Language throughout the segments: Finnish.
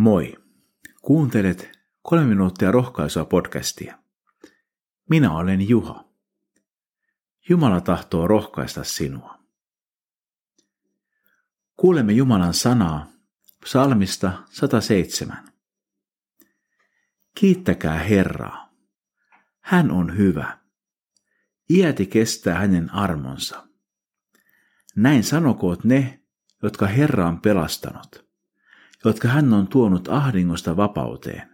Moi! Kuuntelet kolme minuuttia rohkaisua podcastia. Minä olen Juha. Jumala tahtoo rohkaista sinua. Kuulemme Jumalan sanaa psalmista 107. Kiittäkää Herraa. Hän on hyvä. Iäti kestää hänen armonsa. Näin sanokoot ne, jotka Herra on pelastanut – jotka hän on tuonut ahdingosta vapauteen,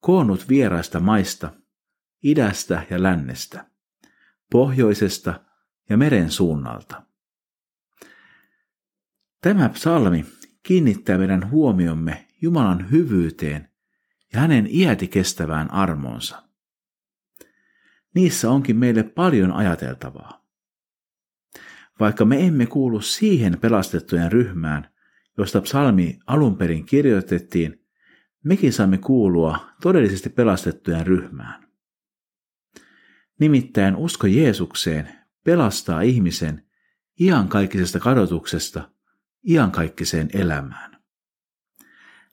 koonnut vieraista maista, idästä ja lännestä, pohjoisesta ja meren suunnalta. Tämä psalmi kiinnittää meidän huomiomme Jumalan hyvyyteen ja hänen iäti kestävään armoonsa. Niissä onkin meille paljon ajateltavaa. Vaikka me emme kuulu siihen pelastettujen ryhmään, josta psalmi alun perin kirjoitettiin, mekin saamme kuulua todellisesti pelastettujen ryhmään. Nimittäin usko Jeesukseen pelastaa ihmisen iankaikkisesta kadotuksesta iankaikkiseen elämään.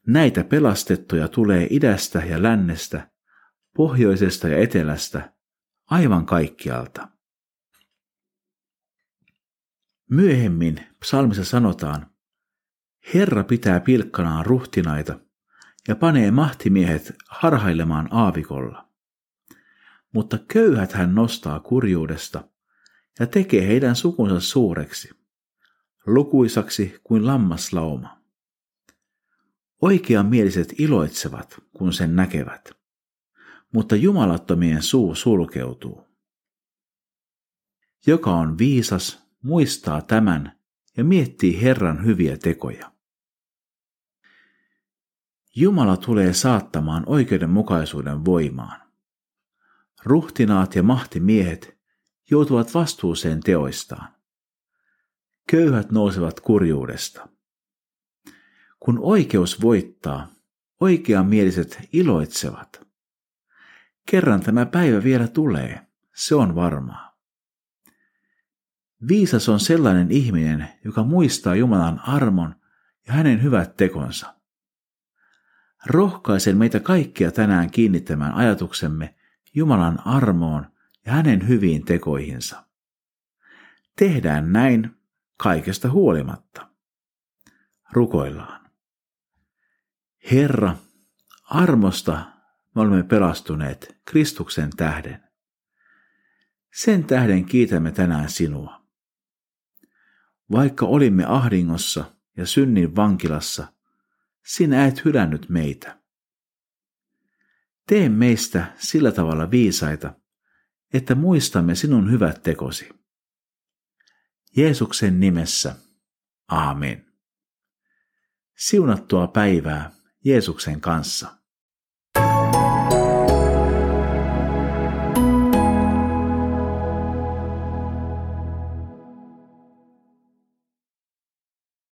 Näitä pelastettuja tulee idästä ja lännestä, pohjoisesta ja etelästä, aivan kaikkialta. Myöhemmin psalmissa sanotaan, Herra pitää pilkkanaan ruhtinaita ja panee mahtimiehet harhailemaan aavikolla. Mutta köyhät hän nostaa kurjuudesta ja tekee heidän sukunsa suureksi, lukuisaksi kuin lammaslauma. Oikeanmieliset iloitsevat, kun sen näkevät, mutta jumalattomien suu sulkeutuu. Joka on viisas, muistaa tämän ja miettii Herran hyviä tekoja. Jumala tulee saattamaan oikeudenmukaisuuden voimaan. Ruhtinaat ja mahtimiehet joutuvat vastuuseen teoistaan. Köyhät nousevat kurjuudesta. Kun oikeus voittaa, oikeamieliset iloitsevat. Kerran tämä päivä vielä tulee, se on varmaa. Viisas on sellainen ihminen, joka muistaa Jumalan armon ja hänen hyvät tekonsa. Rohkaisen meitä kaikkia tänään kiinnittämään ajatuksemme Jumalan armoon ja hänen hyviin tekoihinsa. Tehdään näin kaikesta huolimatta. Rukoillaan. Herra, armosta me olemme pelastuneet Kristuksen tähden. Sen tähden kiitämme tänään sinua. Vaikka olimme ahdingossa ja synnin vankilassa, sinä et hylännyt meitä. Tee meistä sillä tavalla viisaita, että muistamme sinun hyvät tekosi. Jeesuksen nimessä. Aamen. Siunattua päivää Jeesuksen kanssa.